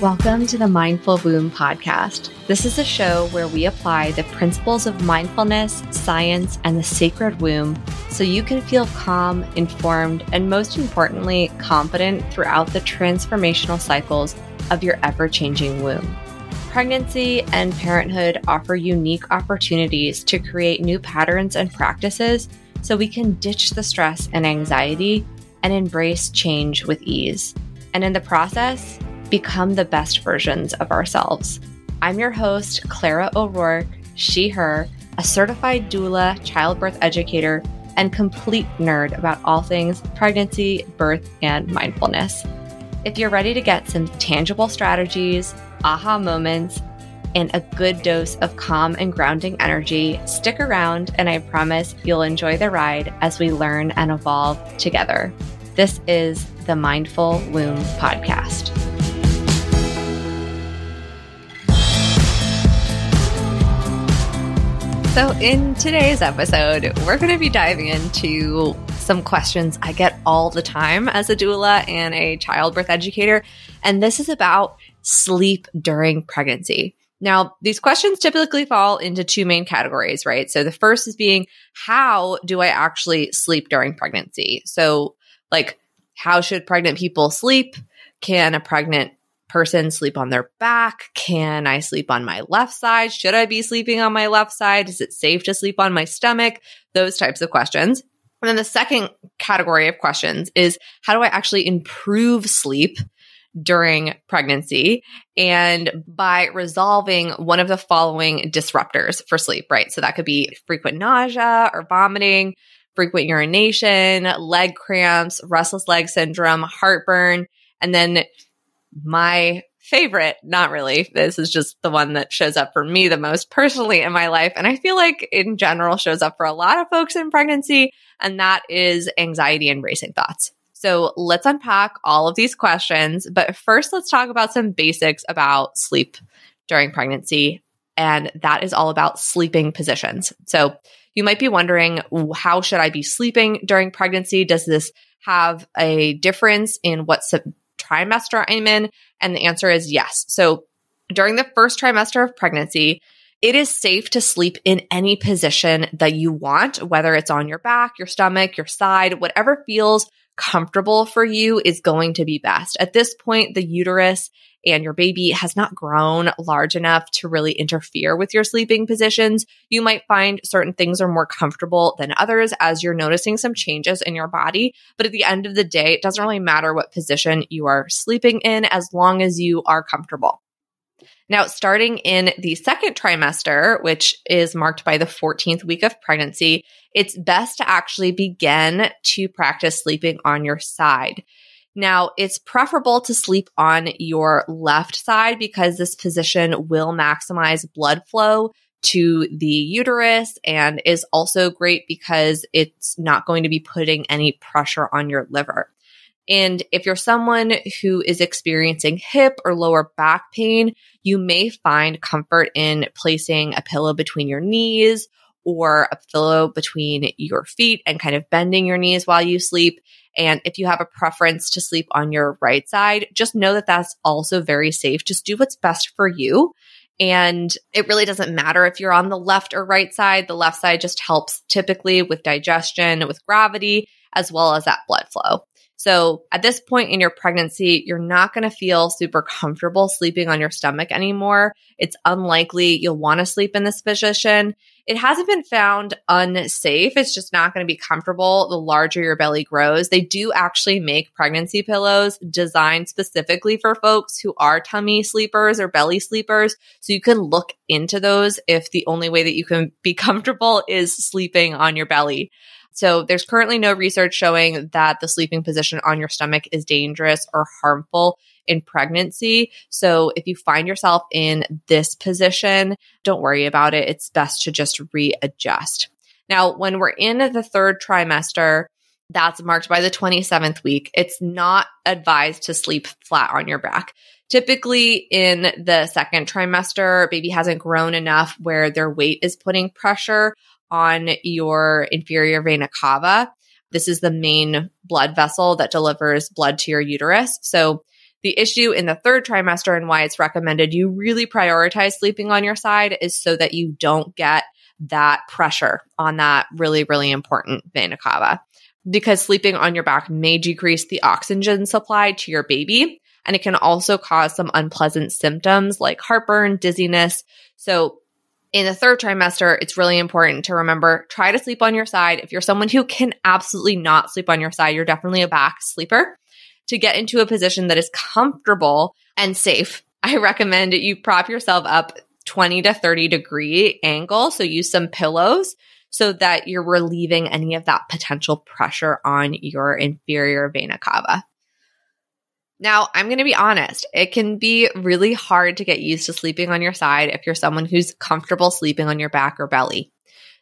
Welcome to the Mindful Womb podcast. This is a show where we apply the principles of mindfulness, science, and the sacred womb so you can feel calm, informed, and most importantly, confident throughout the transformational cycles of your ever changing womb. Pregnancy and parenthood offer unique opportunities to create new patterns and practices so we can ditch the stress and anxiety and embrace change with ease. And in the process, become the best versions of ourselves. I'm your host, Clara O'Rourke, she, her, a certified doula, childbirth educator, and complete nerd about all things pregnancy, birth, and mindfulness. If you're ready to get some tangible strategies, aha moments, and a good dose of calm and grounding energy, stick around and I promise you'll enjoy the ride as we learn and evolve together. This is the Mindful Womb Podcast. So, in today's episode, we're going to be diving into some questions I get all the time as a doula and a childbirth educator. And this is about sleep during pregnancy. Now, these questions typically fall into two main categories, right? So, the first is being, how do I actually sleep during pregnancy? So, like, how should pregnant people sleep? Can a pregnant person sleep on their back? Can I sleep on my left side? Should I be sleeping on my left side? Is it safe to sleep on my stomach? Those types of questions. And then the second category of questions is how do I actually improve sleep during pregnancy? And by resolving one of the following disruptors for sleep, right? So that could be frequent nausea or vomiting, frequent urination, leg cramps, restless leg syndrome, heartburn, and then my favorite, not really. This is just the one that shows up for me the most personally in my life. And I feel like in general shows up for a lot of folks in pregnancy. And that is anxiety and racing thoughts. So let's unpack all of these questions. But first, let's talk about some basics about sleep during pregnancy. And that is all about sleeping positions. So you might be wondering, how should I be sleeping during pregnancy? Does this have a difference in what trimester I'm in? And the answer is yes. So during the first trimester of pregnancy, it is safe to sleep in any position that you want, whether it's on your back, your stomach, your side, whatever feels comfortable for you is going to be best. At this point, the uterus and your baby has not grown large enough to really interfere with your sleeping positions, you might find certain things are more comfortable than others as you're noticing some changes in your body. But at the end of the day, it doesn't really matter what position you are sleeping in as long as you are comfortable. Now, starting in the second trimester, which is marked by the 14th week of pregnancy, it's best to actually begin to practice sleeping on your side. Now, it's preferable to sleep on your left side because this position will maximize blood flow to the uterus and is also great because it's not going to be putting any pressure on your liver. And if you're someone who is experiencing hip or lower back pain, you may find comfort in placing a pillow between your knees or a pillow between your feet and kind of bending your knees while you sleep. And if you have a preference to sleep on your right side, just know that that's also very safe. Just do what's best for you. And it really doesn't matter if you're on the left or right side. The left side just helps typically with digestion, with gravity, as well as that blood flow. So at this point in your pregnancy, you're not going to feel super comfortable sleeping on your stomach anymore. It's unlikely you'll want to sleep in this position. It hasn't been found unsafe. It's just not going to be comfortable the larger your belly grows. They do actually make pregnancy pillows designed specifically for folks who are tummy sleepers or belly sleepers. So you can look into those if the only way that you can be comfortable is sleeping on your belly. So there's currently no research showing that the sleeping position on your stomach is dangerous or harmful in pregnancy. So if you find yourself in this position, don't worry about it. It's best to just readjust. Now, when we're in the third trimester, that's marked by the 27th week. It's not advised to sleep flat on your back. Typically, in the second trimester, baby hasn't grown enough where their weight is putting pressure on your inferior vena cava. This is the main blood vessel that delivers blood to your uterus. So The issue in the third trimester and why it's recommended you really prioritize sleeping on your side is so that you don't get that pressure on that really, really important vena cava. Because sleeping on your back may decrease the oxygen supply to your baby. And it can also cause some unpleasant symptoms like heartburn, dizziness. So in the third trimester, it's really important to remember try to sleep on your side. If you're someone who can absolutely not sleep on your side, you're definitely a back sleeper. To get into a position that is comfortable and safe, I recommend you prop yourself up 20 to 30 degree angle. So use some pillows so that you're relieving any of that potential pressure on your inferior vena cava. Now, I'm going to be honest, it can be really hard to get used to sleeping on your side if you're someone who's comfortable sleeping on your back or belly.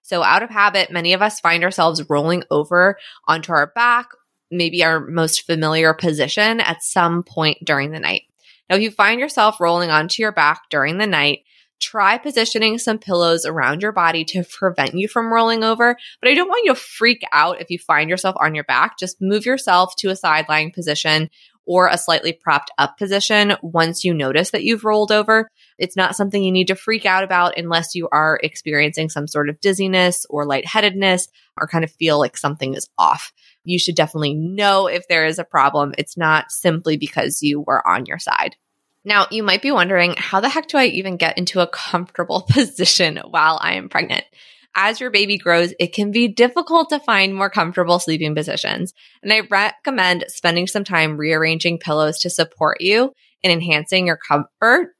So, out of habit, many of us find ourselves rolling over onto our back, maybe our most familiar position at some point during the night. Now, if you find yourself rolling onto your back during the night, try positioning some pillows around your body to prevent you from rolling over. But I don't want you to freak out if you find yourself on your back. Just move yourself to a side lying position or a slightly propped up position once you notice that you've rolled over. It's not something you need to freak out about unless you are experiencing some sort of dizziness or lightheadedness or kind of feel like something is off. You should definitely know if there is a problem. It's not simply because you were on your side. Now, you might be wondering, how the heck do I even get into a comfortable position while I am pregnant? As your baby grows, it can be difficult to find more comfortable sleeping positions. And I recommend spending some time rearranging pillows to support you in enhancing your comfort.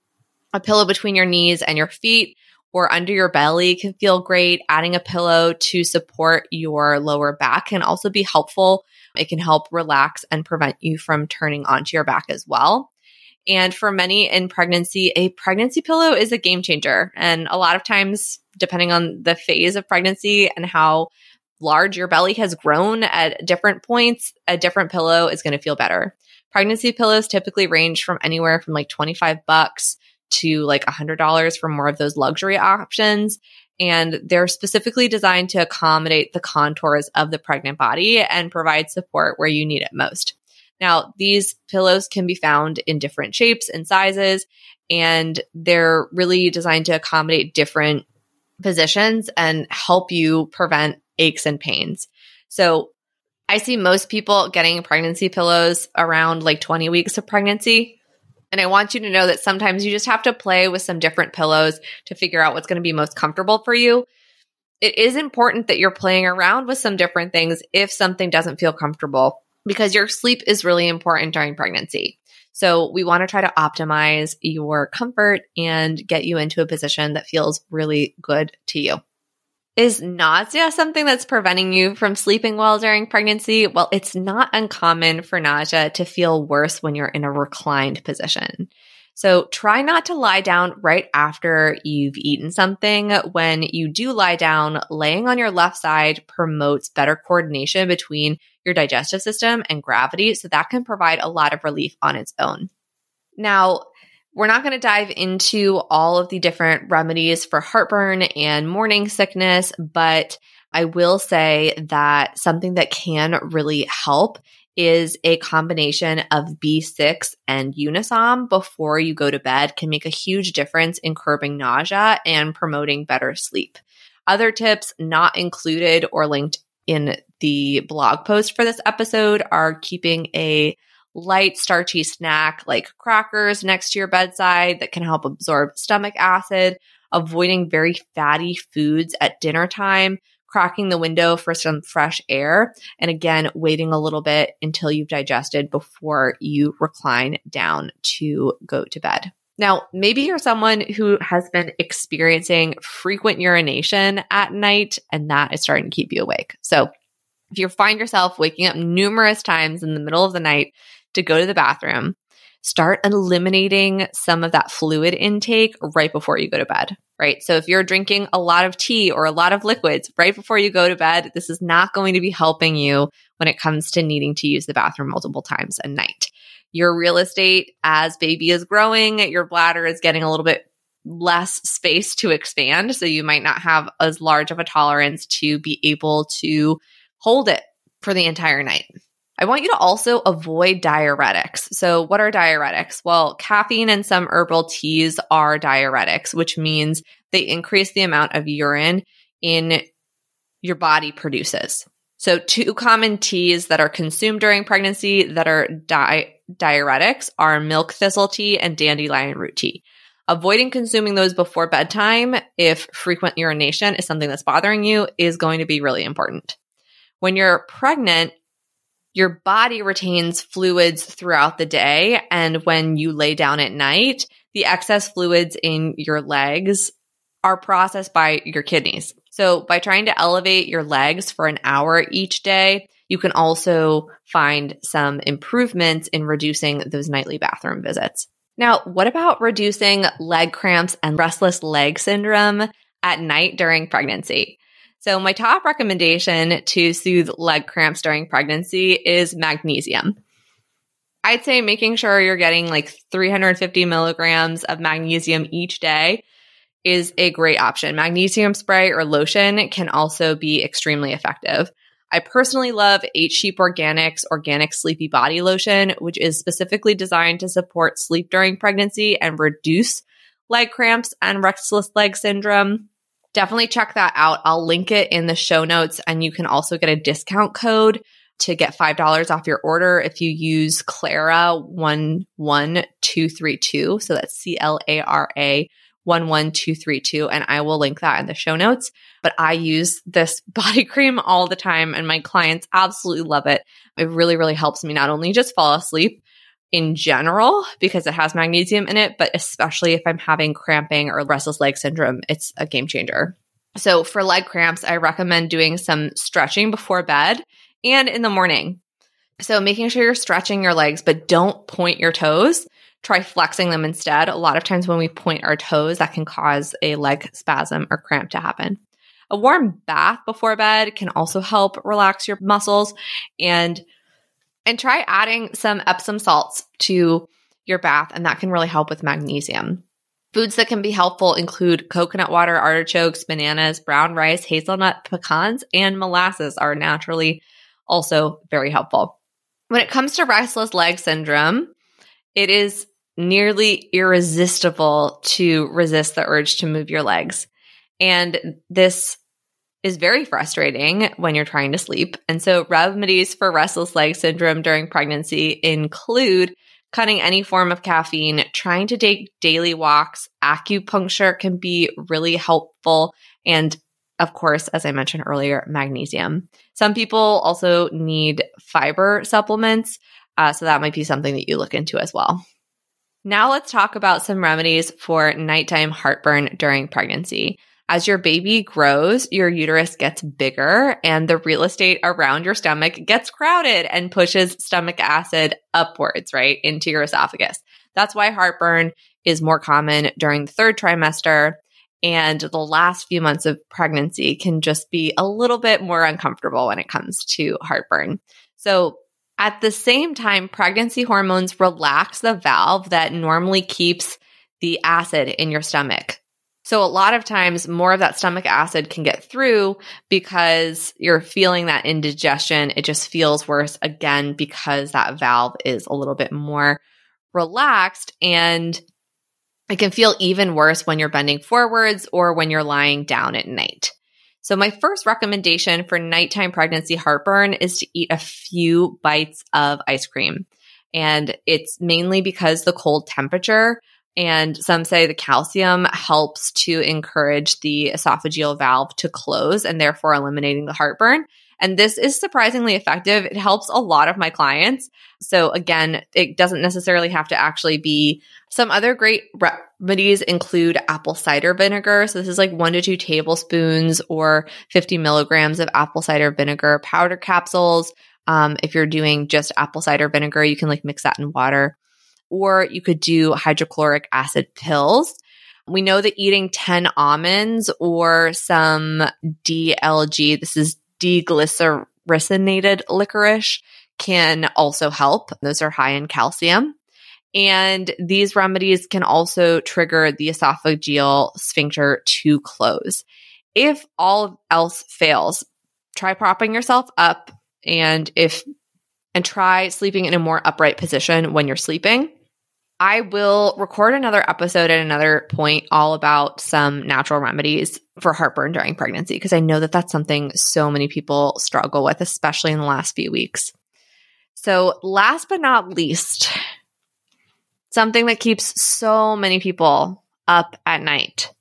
A pillow between your knees and your feet or under your belly can feel great. Adding a pillow to support your lower back can also be helpful. It can help relax and prevent you from turning onto your back as well. And for many in pregnancy, a pregnancy pillow is a game changer. And a lot of times, depending on the phase of pregnancy and how large your belly has grown at different points, a different pillow is going to feel better. Pregnancy pillows typically range from anywhere from like 25 bucks to like $100 for more of those luxury options. And they're specifically designed to accommodate the contours of the pregnant body and provide support where you need it most. Now, these pillows can be found in different shapes and sizes, and they're really designed to accommodate different positions and help you prevent aches and pains. So, I see most people getting pregnancy pillows around like 20 weeks of pregnancy. And I want you to know that sometimes you just have to play with some different pillows to figure out what's going to be most comfortable for you. It is important that you're playing around with some different things if something doesn't feel comfortable because your sleep is really important during pregnancy. So we want to try to optimize your comfort and get you into a position that feels really good to you. Is nausea something that's preventing you from sleeping well during pregnancy? Well, it's not uncommon for nausea to feel worse when you're in a reclined position. So try not to lie down right after you've eaten something. When you do lie down, laying on your left side promotes better coordination between your digestive system and gravity. So that can provide a lot of relief on its own. Now, we're not going to dive into all of the different remedies for heartburn and morning sickness, but I will say that something that can really help is a combination of B6 and Unisom before you go to bed can make a huge difference in curbing nausea and promoting better sleep. Other tips not included or linked in the blog post for this episode are keeping a light starchy snack like crackers next to your bedside that can help absorb stomach acid, avoiding very fatty foods at dinner time, cracking the window for some fresh air, and again, waiting a little bit until you've digested before you recline down to go to bed. Now, maybe you're someone who has been experiencing frequent urination at night and that is starting to keep you awake. So, if you find yourself waking up numerous times in the middle of the night to go to the bathroom, start eliminating some of that fluid intake right before you go to bed, right? So if you're drinking a lot of tea or a lot of liquids right before you go to bed, this is not going to be helping you when it comes to needing to use the bathroom multiple times a night. Your real estate as baby is growing, your bladder is getting a little bit less space to expand. So you might not have as large of a tolerance to be able to hold it for the entire night. I want you to also avoid diuretics. So, what are diuretics? Well, caffeine and some herbal teas are diuretics, which means they increase the amount of urine in your body produces. So, two common teas that are consumed during pregnancy that are di- diuretics are milk thistle tea and dandelion root tea. Avoiding consuming those before bedtime, if frequent urination is something that's bothering you, is going to be really important. When you're pregnant, your body retains fluids throughout the day. And when you lay down at night, the excess fluids in your legs are processed by your kidneys. So by trying to elevate your legs for an hour each day, you can also find some improvements in reducing those nightly bathroom visits. Now, what about reducing leg cramps and restless leg syndrome at night during pregnancy? So my top recommendation to soothe leg cramps during pregnancy is magnesium. I'd say making sure you're getting like 350 milligrams of magnesium each day is a great option. Magnesium spray or lotion can also be extremely effective. I personally love Eight Sheep Organics Organic Sleepy Body Lotion, which is specifically designed to support sleep during pregnancy and reduce leg cramps and restless leg syndrome. Definitely check that out. I'll link it in the show notes, and you can also get a discount code to get $5 off your order if you use Clara 11232. So that's C L A R A 11232 and I will link that in the show notes. But I use this body cream all the time and my clients absolutely love it. It really, really helps me not only just fall asleep in general because it has magnesium in it, but especially if I'm having cramping or restless leg syndrome, it's a game changer. So for leg cramps, I recommend doing some stretching before bed and in the morning. So making sure you're stretching your legs, but don't point your toes try flexing them instead. A lot of times when we point our toes, that can cause a leg spasm or cramp to happen. A warm bath before bed can also help relax your muscles and and try adding some Epsom salts to your bath and that can really help with magnesium. Foods that can be helpful include coconut water, artichokes, bananas, brown rice, hazelnut, pecans, and molasses are naturally also very helpful. When it comes to restless leg syndrome, it is nearly irresistible to resist the urge to move your legs. And this is very frustrating when you're trying to sleep. And so, remedies for restless leg syndrome during pregnancy include cutting any form of caffeine, trying to take daily walks. Acupuncture can be really helpful. And of course, as I mentioned earlier, magnesium. Some people also need fiber supplements. Uh, so, that might be something that you look into as well. Now let's talk about some remedies for nighttime heartburn during pregnancy. As your baby grows, your uterus gets bigger and the real estate around your stomach gets crowded and pushes stomach acid upwards, right, into your esophagus. That's why heartburn is more common during the third trimester. And the last few months of pregnancy can just be a little bit more uncomfortable when it comes to heartburn. So at the same time, pregnancy hormones relax the valve that normally keeps the acid in your stomach. So a lot of times more of that stomach acid can get through because you're feeling that indigestion. It just feels worse again because that valve is a little bit more relaxed and it can feel even worse when you're bending forwards or when you're lying down at night. So, my first recommendation for nighttime pregnancy heartburn is to eat a few bites of ice cream. And it's mainly because the cold temperature and some say the calcium helps to encourage the esophageal valve to close and therefore eliminating the heartburn. And this is surprisingly effective. It helps a lot of my clients. So again, it doesn't necessarily have to actually be some other great remedies include apple cider vinegar. So this is like one to two tablespoons or 50 milligrams of apple cider vinegar powder capsules. Um, if you're doing just apple cider vinegar, you can like mix that in water or you could do hydrochloric acid pills. We know that eating 10 almonds or some DGL, this is deglycerinated licorice can also help. Those are high in calcium. And these remedies can also trigger the esophageal sphincter to close. If all else fails, try propping yourself up. And if and try sleeping in a more upright position when you're sleeping. I will record another episode at another point all about some natural remedies for heartburn during pregnancy because I know that that's something so many people struggle with, especially in the last few weeks. So, last but not least, something that keeps so many people up at night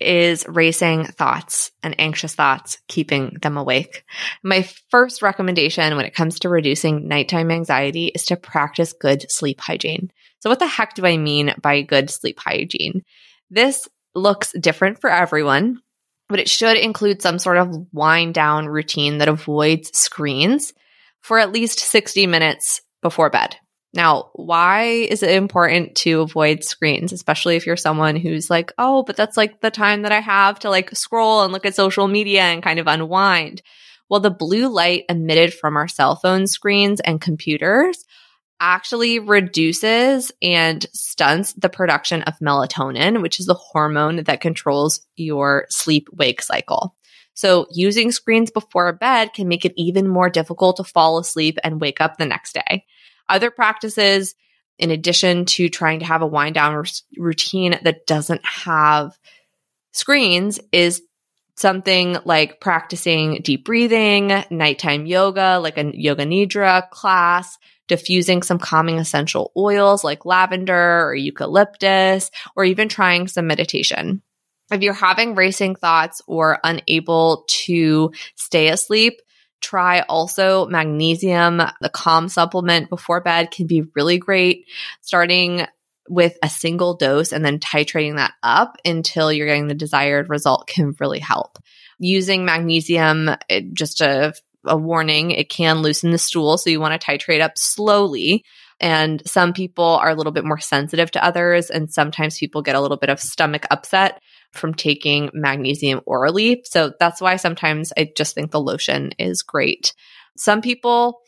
is racing thoughts and anxious thoughts, keeping them awake. My first recommendation when it comes to reducing nighttime anxiety is to practice good sleep hygiene. So, what the heck do I mean by good sleep hygiene? This looks different for everyone, but it should include some sort of wind down routine that avoids screens for at least 60 minutes before bed. Now, why is it important to avoid screens, especially if you're someone who's like, oh, but that's like the time that I have to like scroll and look at social media and kind of unwind? Well, the blue light emitted from our cell phone screens and computers actually reduces and stunts the production of melatonin, which is the hormone that controls your sleep wake cycle. So, using screens before bed can make it even more difficult to fall asleep and wake up the next day. Other practices, in addition to trying to have a wind down r- routine that doesn't have screens, is something like practicing deep breathing, nighttime yoga, like a yoga nidra class, diffusing some calming essential oils like lavender or eucalyptus, or even trying some meditation. If you're having racing thoughts or unable to stay asleep, Try also magnesium. The calm supplement before bed can be really great, starting with a single dose and then titrating that up until you're getting the desired result can really help. Using magnesium, it, just a, a warning, it can loosen the stool. So you want to titrate up slowly. And some people are a little bit more sensitive to others. And sometimes people get a little bit of stomach upset from taking magnesium orally. So that's why sometimes I just think the lotion is great. Some people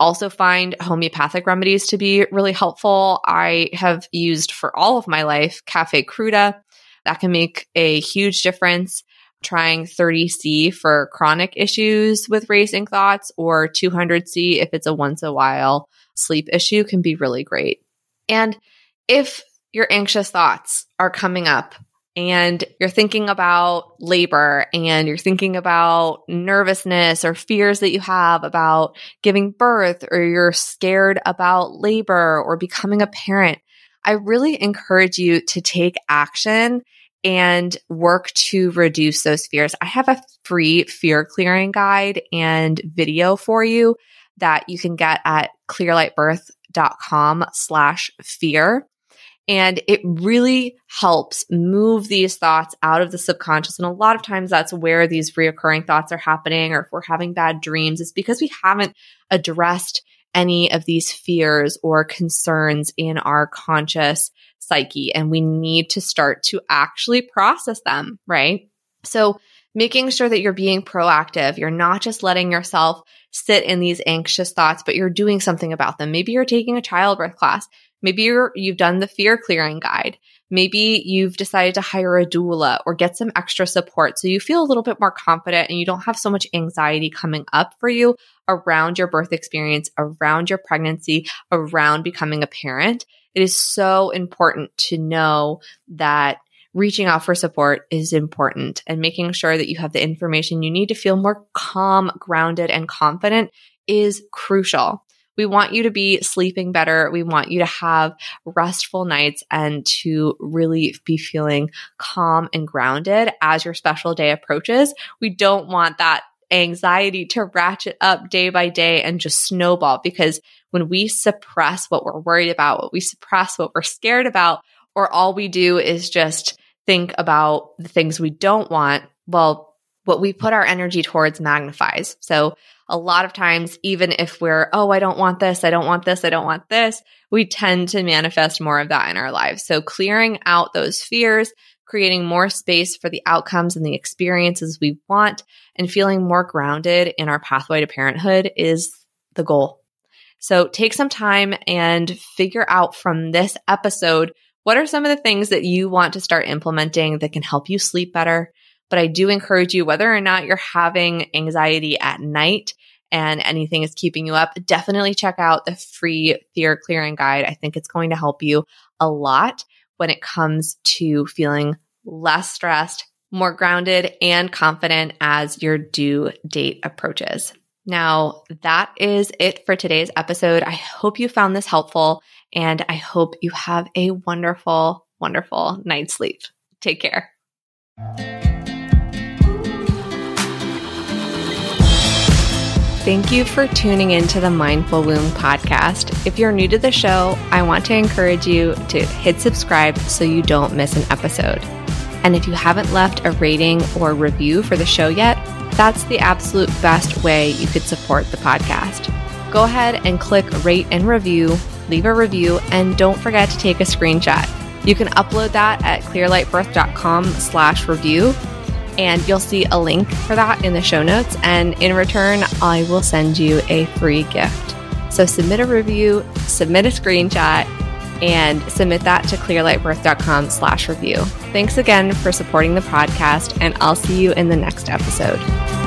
also find homeopathic remedies to be really helpful. I have used for all of my life Coffea Cruda. That can make a huge difference. Trying 30C for chronic issues with racing thoughts or 200C if it's a once a while sleep issue can be really great. And if your anxious thoughts are coming up and you're thinking about labor and you're thinking about nervousness or fears that you have about giving birth or you're scared about labor or becoming a parent, I really encourage you to take action and work to reduce those fears. I have a free fear clearing guide and video for you that you can get at clearlightbirth.com slash fear. And it really helps move these thoughts out of the subconscious. And a lot of times that's where these reoccurring thoughts are happening, or if we're having bad dreams, it's because we haven't addressed any of these fears or concerns in our conscious psyche. And we need to start to actually process them, right? So making sure that you're being proactive. You're not just letting yourself sit in these anxious thoughts, but you're doing something about them. Maybe you're taking a childbirth class. Maybe you're, you've done the fear clearing guide. Maybe you've decided to hire a doula or get some extra support so you feel a little bit more confident and you don't have so much anxiety coming up for you around your birth experience, around your pregnancy, around becoming a parent. It is so important to know that reaching out for support is important and making sure that you have the information you need to feel more calm, grounded, and confident is crucial. We want you to be sleeping better. We want you to have restful nights and to really be feeling calm and grounded as your special day approaches. We don't want that anxiety to ratchet up day by day and just snowball because when we suppress what we're worried about, what we suppress what we're scared about, or all we do is just think about the things we don't want, well, what we put our energy towards magnifies. So a lot of times, even if we're, oh, I don't want this, I don't want this, I don't want this, we tend to manifest more of that in our lives. So clearing out those fears, creating more space for the outcomes and the experiences we want, and feeling more grounded in our pathway to parenthood is the goal. So take some time and figure out from this episode what are some of the things that you want to start implementing that can help you sleep better, but I do encourage you, whether or not you're having anxiety at night and anything is keeping you up, definitely check out the free fear clearing guide. I think it's going to help you a lot when it comes to feeling less stressed, more grounded, and confident as your due date approaches. Now, that is it for today's episode. I hope you found this helpful and I hope you have a wonderful, wonderful night's sleep. Take care. Thank you for tuning into the Mindful Womb podcast. If you're new to the show, I want to encourage you to hit subscribe so you don't miss an episode. And if you haven't left a rating or review for the show yet, that's the absolute best way you could support the podcast. Go ahead and click rate and review, leave a review, and don't forget to take a screenshot. You can upload that at clearlightbirth.com slash review and you'll see a link for that in the show notes. And in return, I will send you a free gift. So submit a review, submit a screenshot, and submit that to clearlightbirth.com slash review. Thanks again for supporting the podcast, and I'll see you in the next episode.